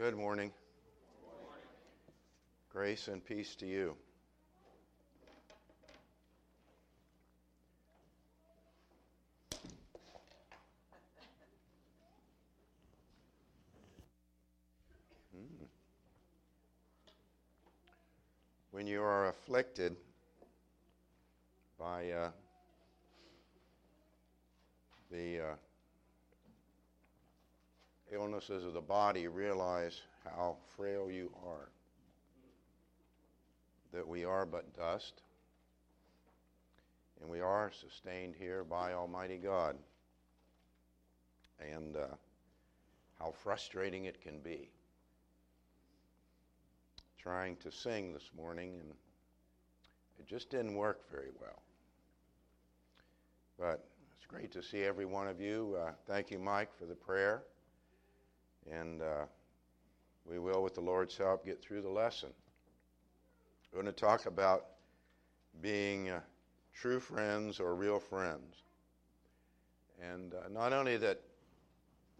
Good morning. Grace and peace to you. Hmm. When you are afflicted by uh, the uh, of the body, realize how frail you are. That we are but dust, and we are sustained here by Almighty God. And uh, how frustrating it can be. Trying to sing this morning, and it just didn't work very well. But it's great to see every one of you. Uh, thank you, Mike, for the prayer. And uh, we will, with the Lord's help, get through the lesson. We're going to talk about being uh, true friends or real friends. And uh, not only that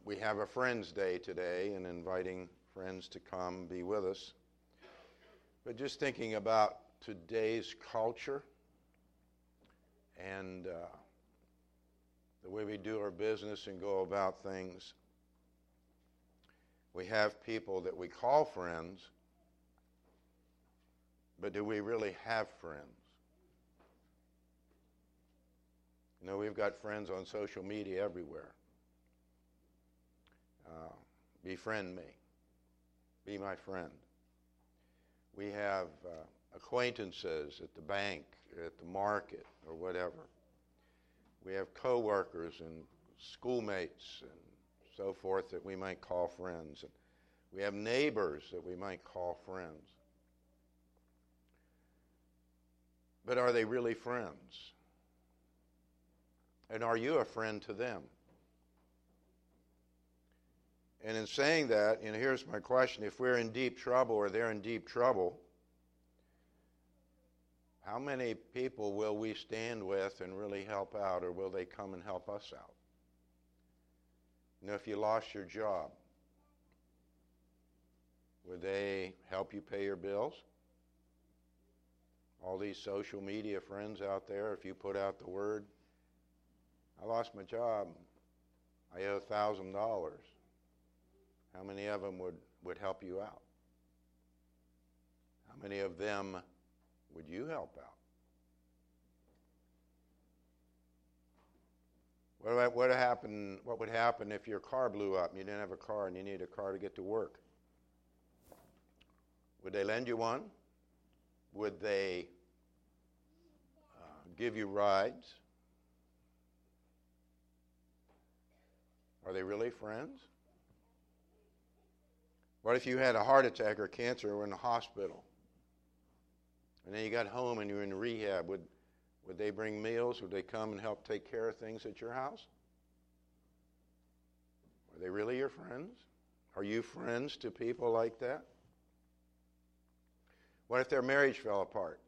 we have a Friends Day today and inviting friends to come be with us, but just thinking about today's culture and uh, the way we do our business and go about things we have people that we call friends, but do we really have friends? You know, we've got friends on social media everywhere. Uh, befriend me. Be my friend. We have uh, acquaintances at the bank, at the market, or whatever. We have coworkers and schoolmates and so forth that we might call friends. And we have neighbors that we might call friends. But are they really friends? And are you a friend to them? And in saying that, know, here's my question. If we're in deep trouble or they're in deep trouble, how many people will we stand with and really help out, or will they come and help us out? You know, if you lost your job, would they help you pay your bills? All these social media friends out there, if you put out the word, I lost my job, I owe $1,000, how many of them would, would help you out? How many of them would you help out? What would, happen, what would happen if your car blew up and you didn't have a car and you need a car to get to work? Would they lend you one? Would they uh, give you rides? Are they really friends? What if you had a heart attack or cancer or were in the hospital? And then you got home and you were in rehab. Would, would they bring meals? Would they come and help take care of things at your house? Are they really your friends? Are you friends to people like that? What if their marriage fell apart?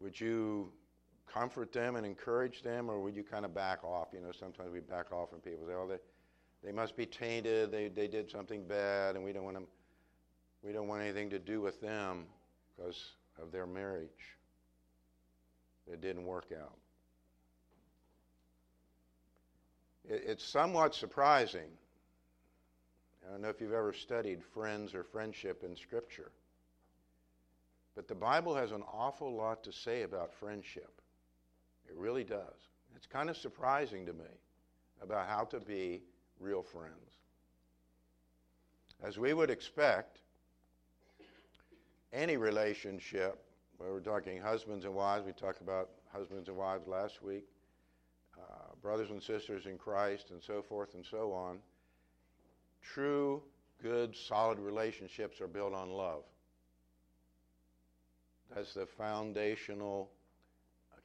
Would you comfort them and encourage them, or would you kind of back off? You know, sometimes we back off and people say, oh, they, they must be tainted, they, they did something bad, and we don't want them, we don't want anything to do with them because of their marriage. It didn't work out. It's somewhat surprising. I don't know if you've ever studied friends or friendship in Scripture, but the Bible has an awful lot to say about friendship. It really does. It's kind of surprising to me about how to be real friends. As we would expect, any relationship, where we're talking husbands and wives, we talked about husbands and wives last week, uh, brothers and sisters in Christ, and so forth and so on. True, good, solid relationships are built on love. That's the foundational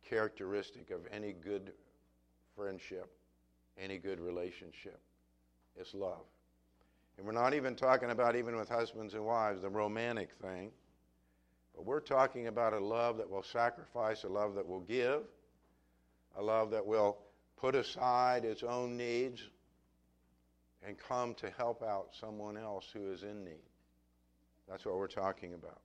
characteristic of any good friendship, any good relationship. It's love. And we're not even talking about, even with husbands and wives, the romantic thing. But we're talking about a love that will sacrifice, a love that will give, a love that will put aside its own needs and come to help out someone else who is in need. That's what we're talking about.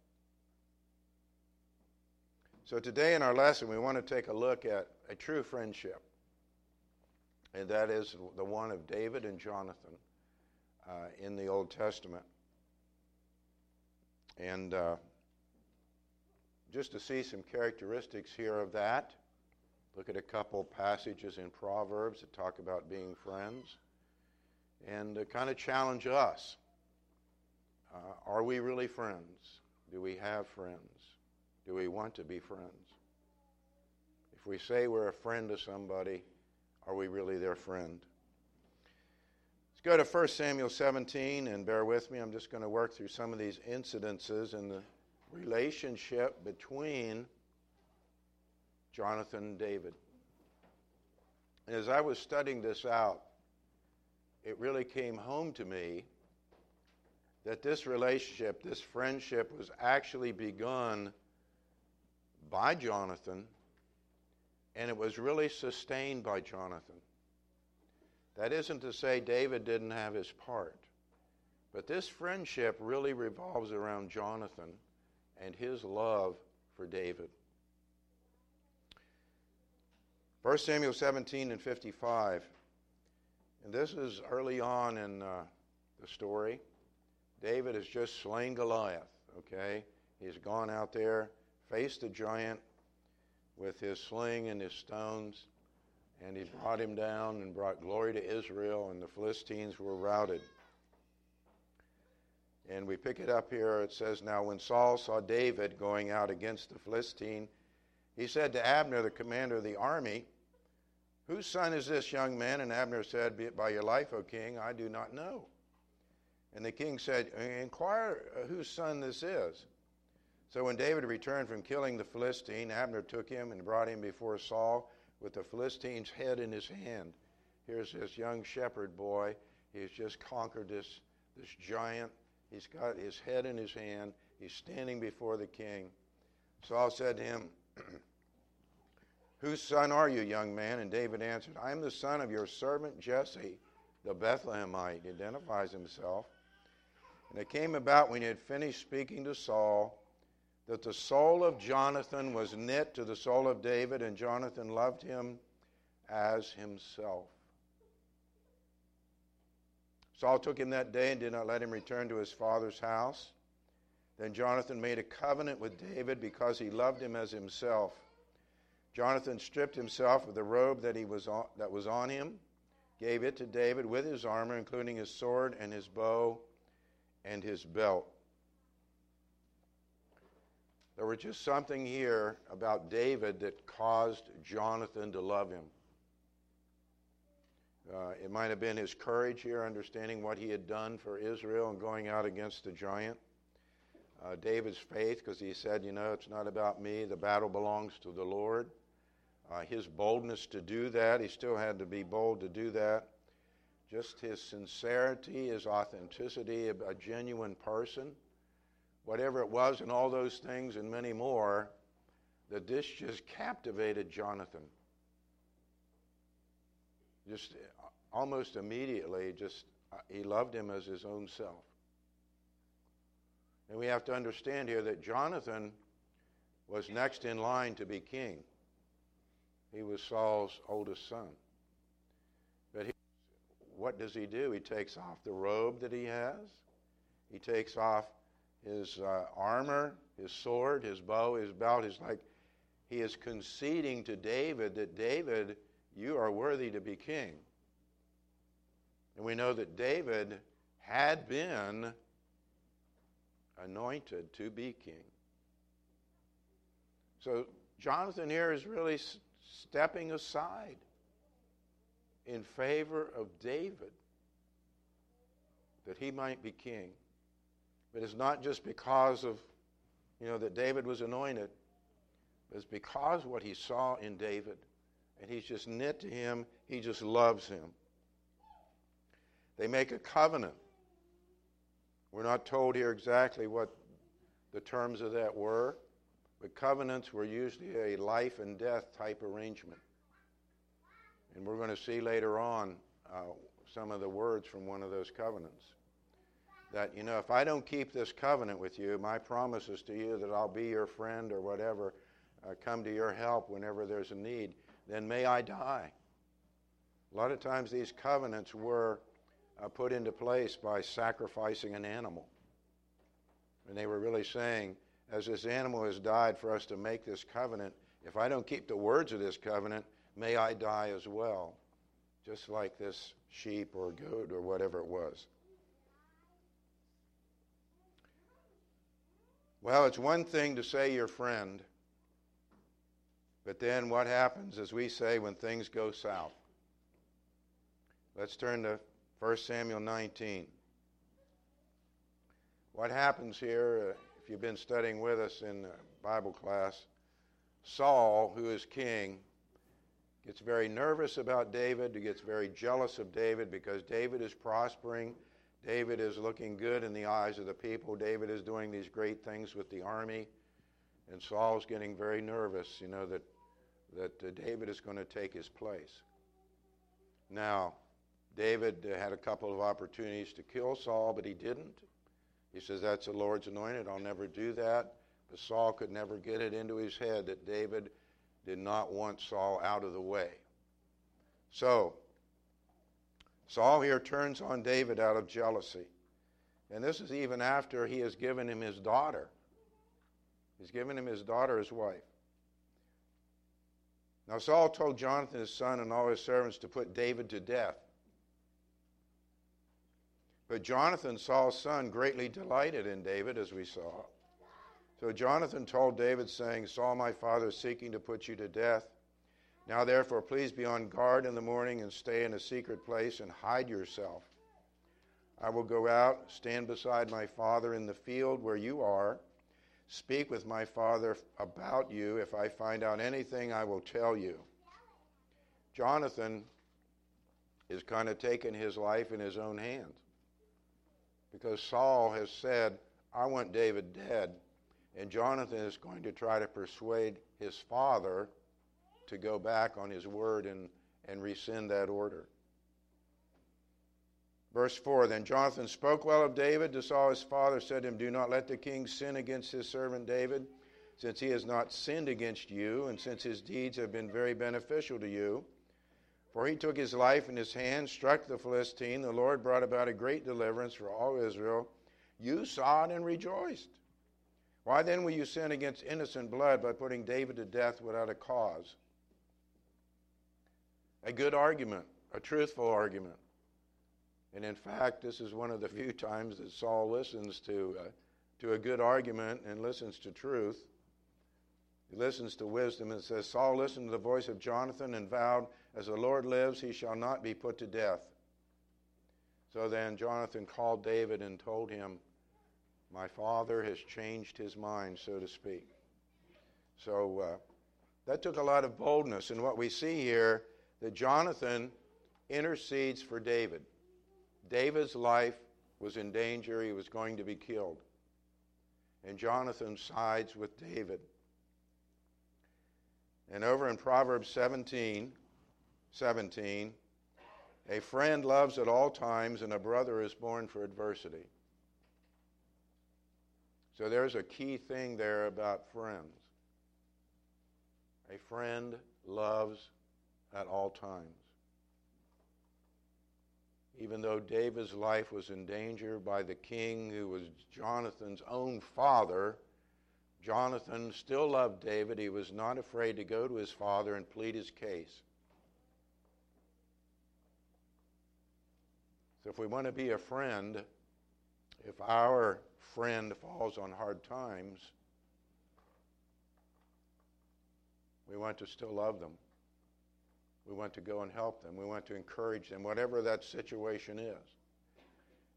So, today in our lesson, we want to take a look at a true friendship, and that is the one of David and Jonathan uh, in the Old Testament. And uh, just to see some characteristics here of that, look at a couple passages in Proverbs that talk about being friends and kind of challenge us. Uh, are we really friends? Do we have friends? Do we want to be friends? If we say we're a friend to somebody, are we really their friend? Let's go to 1 Samuel 17 and bear with me. I'm just going to work through some of these incidences in the relationship between Jonathan and David. And as I was studying this out, it really came home to me that this relationship, this friendship, was actually begun by Jonathan, and it was really sustained by Jonathan. That isn't to say David didn't have his part, but this friendship really revolves around Jonathan and his love for David. 1 Samuel 17 and 55. And this is early on in uh, the story. David has just slain Goliath, okay? He's gone out there, faced the giant with his sling and his stones, and he brought him down and brought glory to Israel, and the Philistines were routed. And we pick it up here. It says, Now when Saul saw David going out against the Philistine, he said to Abner, the commander of the army, Whose son is this young man? And Abner said, by your life, O king, I do not know. And the king said, Inquire whose son this is. So when David returned from killing the Philistine, Abner took him and brought him before Saul with the Philistine's head in his hand. Here's this young shepherd boy. He's just conquered this, this giant. He's got his head in his hand. He's standing before the king. Saul said to him, Whose son are you, young man? And David answered, I am the son of your servant Jesse, the Bethlehemite. He identifies himself. And it came about when he had finished speaking to Saul that the soul of Jonathan was knit to the soul of David, and Jonathan loved him as himself. Saul took him that day and did not let him return to his father's house. Then Jonathan made a covenant with David because he loved him as himself. Jonathan stripped himself of the robe that, he was on, that was on him, gave it to David with his armor, including his sword and his bow and his belt. There was just something here about David that caused Jonathan to love him. Uh, it might have been his courage here, understanding what he had done for Israel and going out against the giant. Uh, David's faith, because he said, You know, it's not about me, the battle belongs to the Lord. Uh, his boldness to do that, he still had to be bold to do that. Just his sincerity, his authenticity, a, genuine person, whatever it was, and all those things and many more, that this just captivated Jonathan. Just almost immediately, just uh, he loved him as his own self. And we have to understand here that Jonathan was next in line to be king. He was Saul's oldest son. But he, what does he do? He takes off the robe that he has, he takes off his uh, armor, his sword, his bow, his belt. He's like, he is conceding to David that David, you are worthy to be king. And we know that David had been anointed to be king. So Jonathan here is really stepping aside in favor of David that he might be king. But it's not just because of, you know, that David was anointed, it's because what he saw in David. And he's just knit to him, he just loves him. They make a covenant. We're not told here exactly what the terms of that were. But covenants were usually a life and death type arrangement. And we're going to see later on uh, some of the words from one of those covenants. That, you know, if I don't keep this covenant with you, my promises to you that I'll be your friend or whatever, uh, come to your help whenever there's a need, then may I die. A lot of times these covenants were uh, put into place by sacrificing an animal. And they were really saying, as this animal has died for us to make this covenant, if I don't keep the words of this covenant, may I die as well, just like this sheep or goat or whatever it was. Well, it's one thing to say your friend, but then what happens, as we say, when things go south? Let's turn to 1 Samuel 19. What happens here, uh, if you've been studying with us in Bible class, Saul, who is king, gets very nervous about David, he gets very jealous of David because David is prospering. David is looking good in the eyes of the people. David is doing these great things with the army. And Saul's getting very nervous, you know, that, that uh, David is going to take his place. Now, David uh, had a couple of opportunities to kill Saul, but he didn't. He says, That's the Lord's anointed. I'll never do that. But Saul could never get it into his head that David did not want Saul out of the way. So, Saul here turns on David out of jealousy. And this is even after he has given him his daughter. He's given him his daughter as wife. Now, Saul told Jonathan, his son, and all his servants to put David to death. But Jonathan, Saul's son, greatly delighted in David, as we saw. So Jonathan told David, saying, Saul, my father, is seeking to put you to death. Now, therefore, please be on guard in the morning and stay in a secret place and hide yourself. I will go out, stand beside my father in the field where you are, speak with my father about you. If I find out anything, I will tell you. Jonathan is kind of taking his life in his own hands because Saul has said, I want David dead. And Jonathan is going to try to persuade his father to go back on his word and, and rescind that order. Verse 4 Then Jonathan spoke well of David to Saul his father, said to him, Do not let the king sin against his servant David, since he has not sinned against you, and since his deeds have been very beneficial to you. For he took his life in his hand, struck the Philistine. The Lord brought about a great deliverance for all Israel. You saw it and rejoiced. Why then will you sin against innocent blood by putting David to death without a cause? A good argument, a truthful argument. And in fact, this is one of the few times that Saul listens to, uh, to a good argument and listens to truth. He listens to wisdom and says, Saul listened to the voice of Jonathan and vowed, As the Lord lives, he shall not be put to death. So then Jonathan called David and told him, My father has changed his mind, so to speak. So uh, that took a lot of boldness. And what we see here, that Jonathan intercedes for David. David's life was in danger, he was going to be killed. And Jonathan sides with David. And over in Proverbs 17, 17, a friend loves at all times, and a brother is born for adversity. So there's a key thing there about friends. A friend loves at all times. Even though David's life was in danger by the king who was Jonathan's own father, Jonathan still loved David. He was not afraid to go to his father and plead his case. So, if we want to be a friend, if our friend falls on hard times, we want to still love them. We want to go and help them. We want to encourage them, whatever that situation is.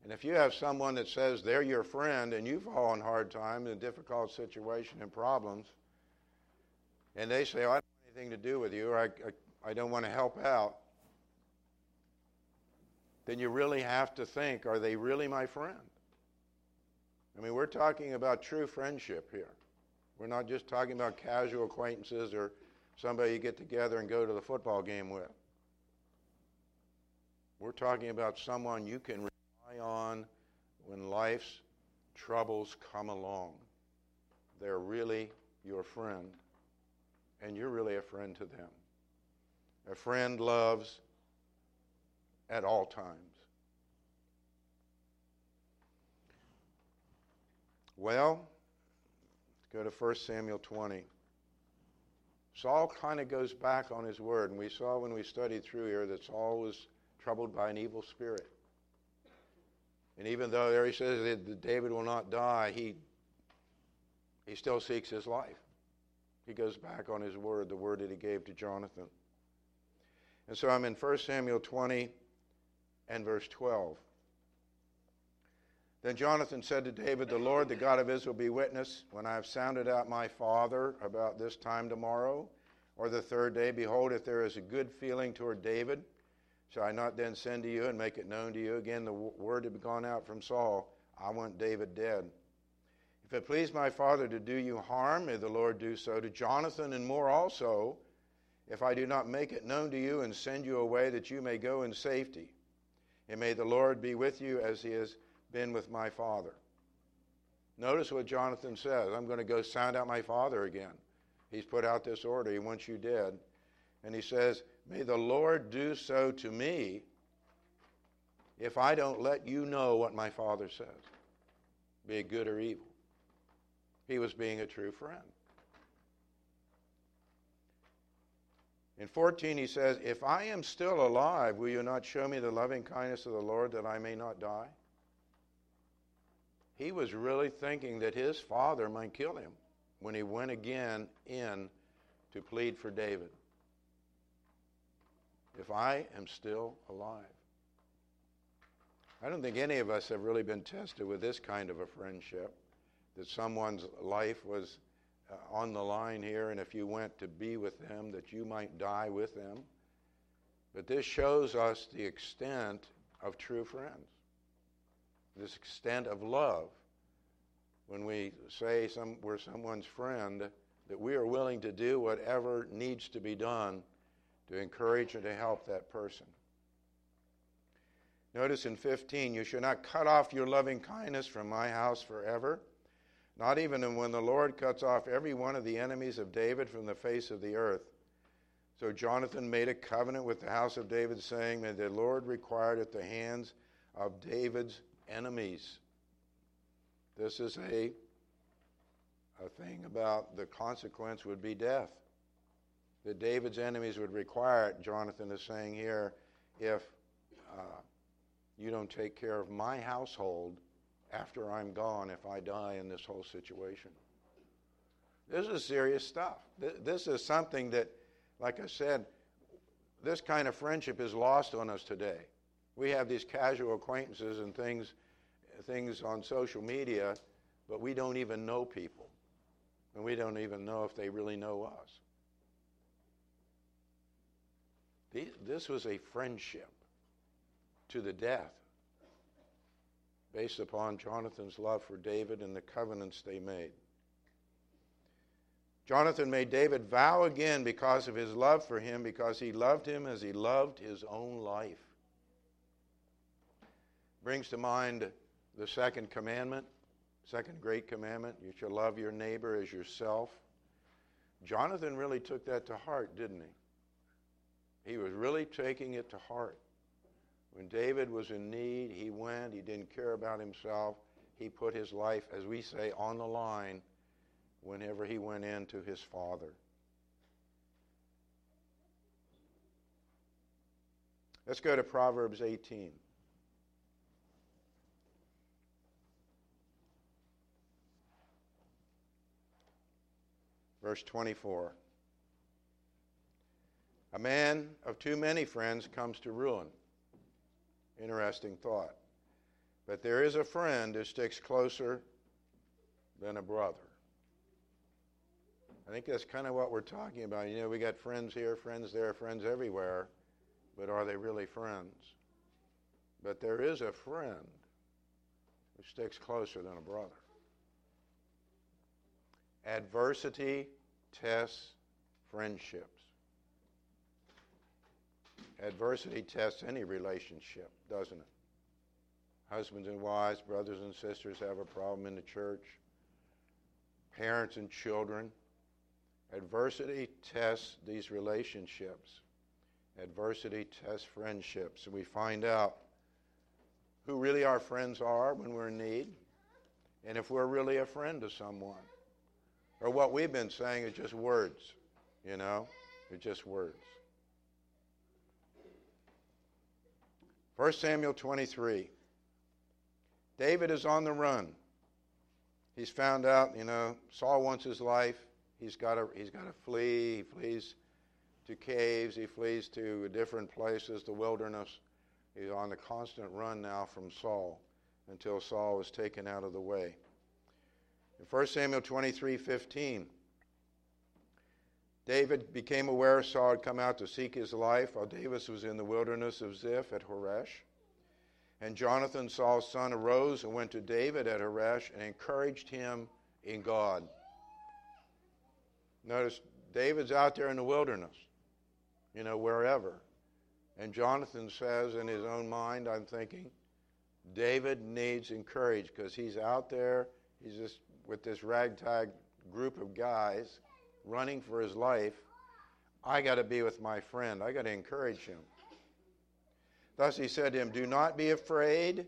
And if you have someone that says they're your friend and you fall in hard times and difficult situation and problems, and they say, oh, I don't have anything to do with you, or I, I, I don't want to help out, then you really have to think, are they really my friend? I mean, we're talking about true friendship here. We're not just talking about casual acquaintances or somebody you get together and go to the football game with. We're talking about someone you can rely on when life's troubles come along. They're really your friend, and you're really a friend to them. A friend loves at all times. Well, let's go to 1 Samuel 20. Saul kind of goes back on his word, and we saw when we studied through here that Saul was troubled by an evil spirit. And even though there he says that David will not die, he, he still seeks his life. He goes back on his word, the word that he gave to Jonathan. And so I'm in 1 Samuel 20 and verse 12. Then Jonathan said to David, The Lord, the God of Israel, be witness, when I have sounded out my father about this time tomorrow, or the third day, behold, if there is a good feeling toward David, shall I not then send to you and make it known to you? Again, the word had gone out from Saul, I want David dead. If it please my father to do you harm, may the Lord do so to Jonathan and more also, if I do not make it known to you and send you away that you may go in safety. And may the Lord be with you as he has been with my father. Notice what Jonathan says I'm going to go sound out my father again. He's put out this order. He wants you dead. And he says, May the Lord do so to me if I don't let you know what my father says, be it good or evil. He was being a true friend. In 14, he says, If I am still alive, will you not show me the loving kindness of the Lord that I may not die? He was really thinking that his father might kill him when he went again in to plead for David. If I am still alive. I don't think any of us have really been tested with this kind of a friendship, that someone's life was uh, on the line here, and if you went to be with them, that you might die with them. But this shows us the extent of true friends this extent of love when we say some, we're someone's friend, that we are willing to do whatever needs to be done to encourage and to help that person. Notice in 15, you shall not cut off your loving kindness from my house forever, not even when the Lord cuts off every one of the enemies of David from the face of the earth. So Jonathan made a covenant with the house of David, saying, May the Lord require at the hands of David's enemies. This is a, a thing about the consequence would be death. That David's enemies would require it, Jonathan is saying here, if uh, you don't take care of my household after I'm gone, if I die in this whole situation. This is serious stuff. This is something that, like I said, this kind of friendship is lost on us today. We have these casual acquaintances and things, things on social media, but we don't even know people. And we don't even know if they really know us. This was a friendship to the death based upon Jonathan's love for David and the covenants they made. Jonathan made David vow again because of his love for him, because he loved him as he loved his own life brings to mind the second commandment, second great commandment you shall love your neighbor as yourself. Jonathan really took that to heart, didn't he? He was really taking it to heart. When David was in need, he went, he didn't care about himself. He put his life, as we say, on the line whenever he went in to his father. Let's go to Proverbs 18. Verse 24. A man of too many friends comes to ruin. Interesting thought. But there is a friend who sticks closer than a brother. I think that's kind of what we're talking about. You know, we got friends here, friends there, friends everywhere, but are they really friends? But there is a friend who sticks closer than a brother. Adversity tests friendships. Adversity tests any relationship, doesn't it? Husbands and wives, brothers and sisters have a problem in the church. Parents and children. Adversity tests these relationships. Adversity tests friendships. And we find out who really our friends are when we're in need and if we're really a friend to someone. Or what we've been saying is just words, you know? They're just words. 1 Samuel 23. David is on the run. He's found out, you know, Saul wants his life. He's got to he's got to flee. He flees to caves. He flees to different places, the wilderness. He's on the constant run now from Saul until Saul is taken out of the way. In 1 Samuel 23:15, David became aware Saul had come out to seek his life while David was in the wilderness of Ziph at Horesh. And Jonathan, Saul's son, arose and went to David at Horesh and encouraged him in God. Notice David's out there in the wilderness, you know, wherever. And Jonathan says in his own mind, I'm thinking, David needs encouragement because he's out there, he's just with this ragtag group of guys running for his life. I got to be with my friend, I got to encourage him. Thus he said to him, Do not be afraid,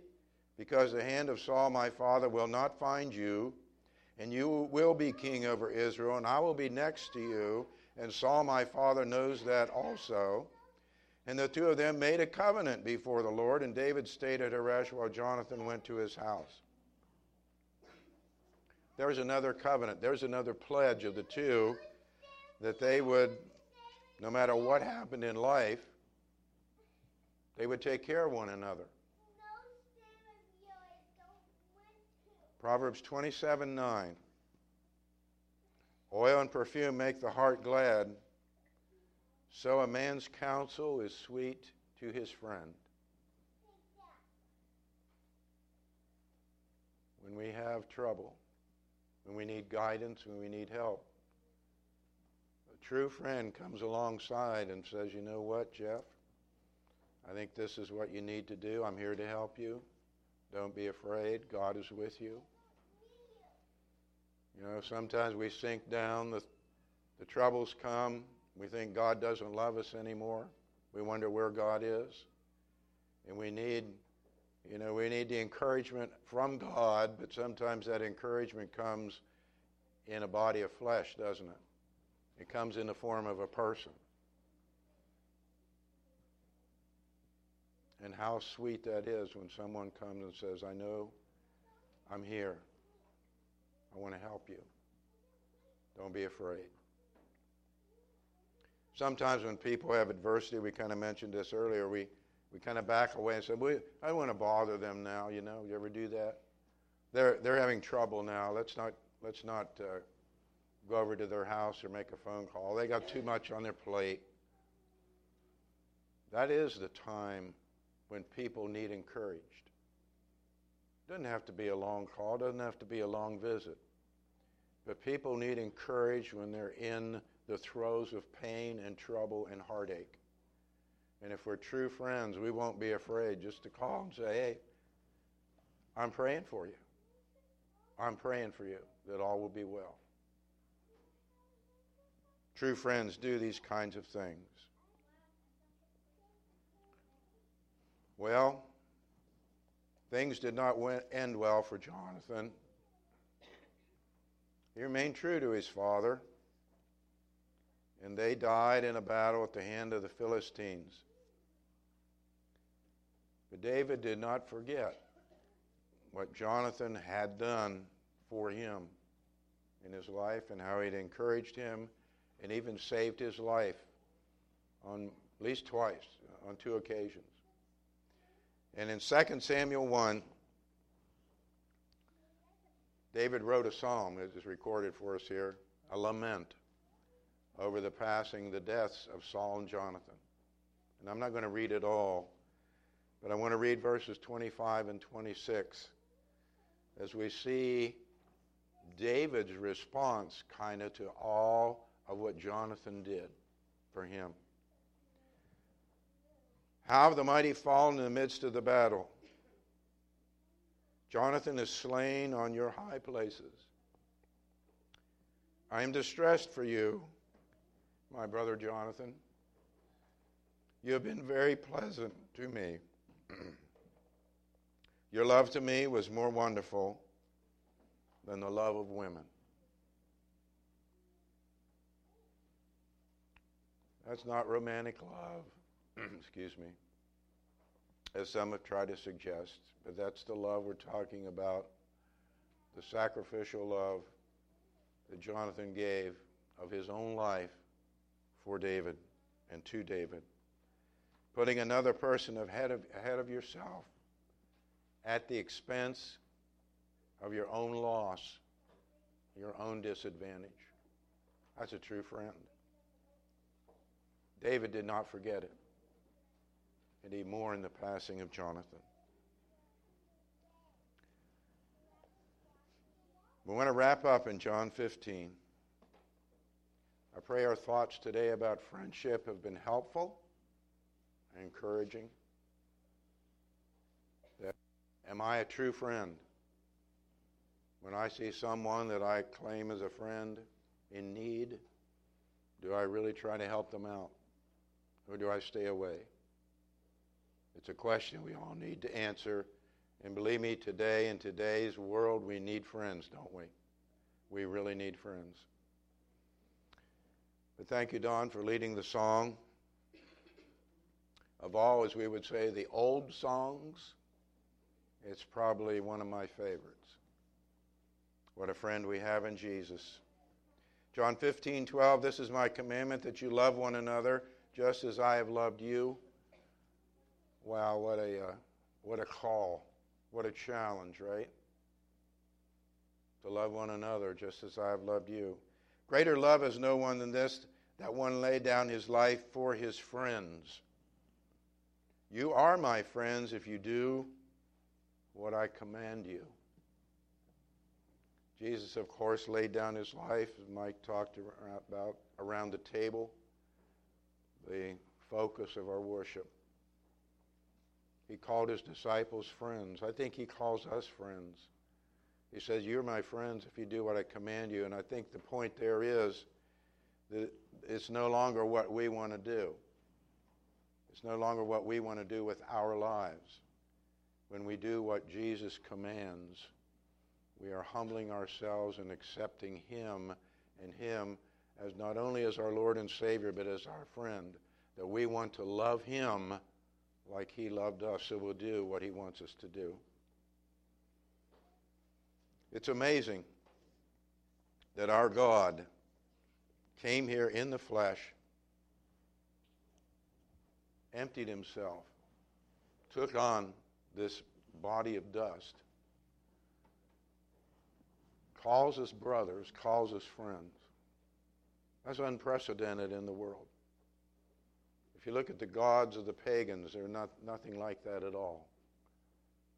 because the hand of Saul my father will not find you, and you will be king over Israel, and I will be next to you. And Saul my father knows that also. And the two of them made a covenant before the Lord, and David stayed at Horesh while Jonathan went to his house. There's another covenant, there's another pledge of the two that they would, no matter what happened in life, they would take care of one another. Proverbs 27 9. Oil and perfume make the heart glad, so a man's counsel is sweet to his friend. When we have trouble, when we need guidance, when we need help, true friend comes alongside and says, You know what, Jeff? I think this is what you need to do. I'm here to help you. Don't be afraid. God is with you. You know, sometimes we sink down, the, the troubles come, we think God doesn't love us anymore. We wonder where God is. And we need, you know, we need the encouragement from God, but sometimes that encouragement comes in a body of flesh, doesn't it? It comes in the form of a person. And how sweet that is when someone comes and says, I know I'm here. I want to help you. Don't be afraid. Sometimes when people have adversity, we kind of mentioned this earlier, we, we kind of back away and say, well, I don't want to bother them now, you know. You ever do that? They're, they're having trouble now. Let's not, let's not uh, go over to their house or make a phone call. They got too much on their plate. That is the time when people need encouraged. Doesn't have to be a long call, doesn't have to be a long visit. But people need encouraged when they're in the throes of pain and trouble and heartache. And if we're true friends, we won't be afraid just to call and say, hey, I'm praying for you. I'm praying for you that all will be well. True friends do these kinds of things. Well, things did not end well for Jonathan. He remained true to his father, and they died in a battle at the hand of the Philistines. But David did not forget what Jonathan had done for him in his life and how he'd encouraged him and even saved his life on at least twice, on two occasions. And in 2 Samuel 1, David wrote a psalm that is recorded for us here, a lament over the passing, the deaths of Saul and Jonathan. And I'm not going to read it all, but I want to read verses 25 and 26 as we see David's response kind of to all of what Jonathan did for him. How have the mighty fallen in the midst of the battle? Jonathan is slain on your high places. I am distressed for you, my brother Jonathan. You have been very pleasant to me. Your love to me was more wonderful than the love of women. That's not romantic love, excuse me, as some have tried to suggest, but that's the love we're talking about the sacrificial love that Jonathan gave of his own life for David and to David. Putting another person ahead of, ahead of yourself at the expense of your own loss, your own disadvantage. That's a true friend. David did not forget it, and he mourned the passing of Jonathan. We want to wrap up in John 15. I pray our thoughts today about friendship have been helpful and encouraging. That, am I a true friend? When I see someone that I claim as a friend in need, do I really try to help them out? Or do I stay away? It's a question we all need to answer. And believe me, today, in today's world, we need friends, don't we? We really need friends. But thank you, Don, for leading the song. Of all, as we would say, the old songs, it's probably one of my favorites. What a friend we have in Jesus. John 15, 12, this is my commandment that you love one another just as I have loved you. Wow, what a, uh, what a call. What a challenge, right? To love one another just as I have loved you. Greater love is no one than this, that one lay down his life for his friends. You are my friends if you do what I command you. Jesus, of course, laid down his life, as Mike talked about, around the table, the focus of our worship. He called his disciples friends. I think he calls us friends. He says, You're my friends if you do what I command you. And I think the point there is that it's no longer what we want to do. It's no longer what we want to do with our lives. When we do what Jesus commands, we are humbling ourselves and accepting Him and Him as not only as our Lord and Savior, but as our friend. That we want to love Him like He loved us, so we'll do what He wants us to do. It's amazing that our God came here in the flesh, emptied Himself, took on this body of dust calls us brothers, calls us friends. That's unprecedented in the world. If you look at the gods of the pagans, they're not, nothing like that at all.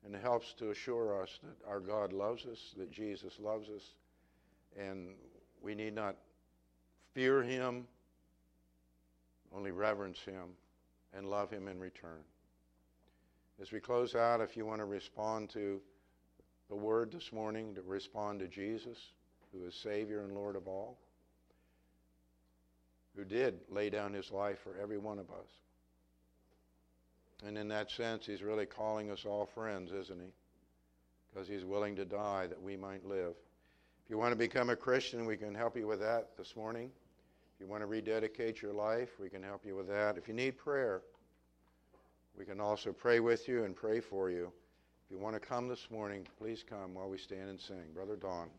And it helps to assure us that our God loves us, that Jesus loves us, and we need not fear him, only reverence him and love him in return. As we close out, if you want to respond to the word this morning to respond to Jesus, who is Savior and Lord of all, who did lay down his life for every one of us. And in that sense, he's really calling us all friends, isn't he? Because he's willing to die that we might live. If you want to become a Christian, we can help you with that this morning. If you want to rededicate your life, we can help you with that. If you need prayer, we can also pray with you and pray for you. If you want to come this morning, please come while we stand and sing. Brother Don.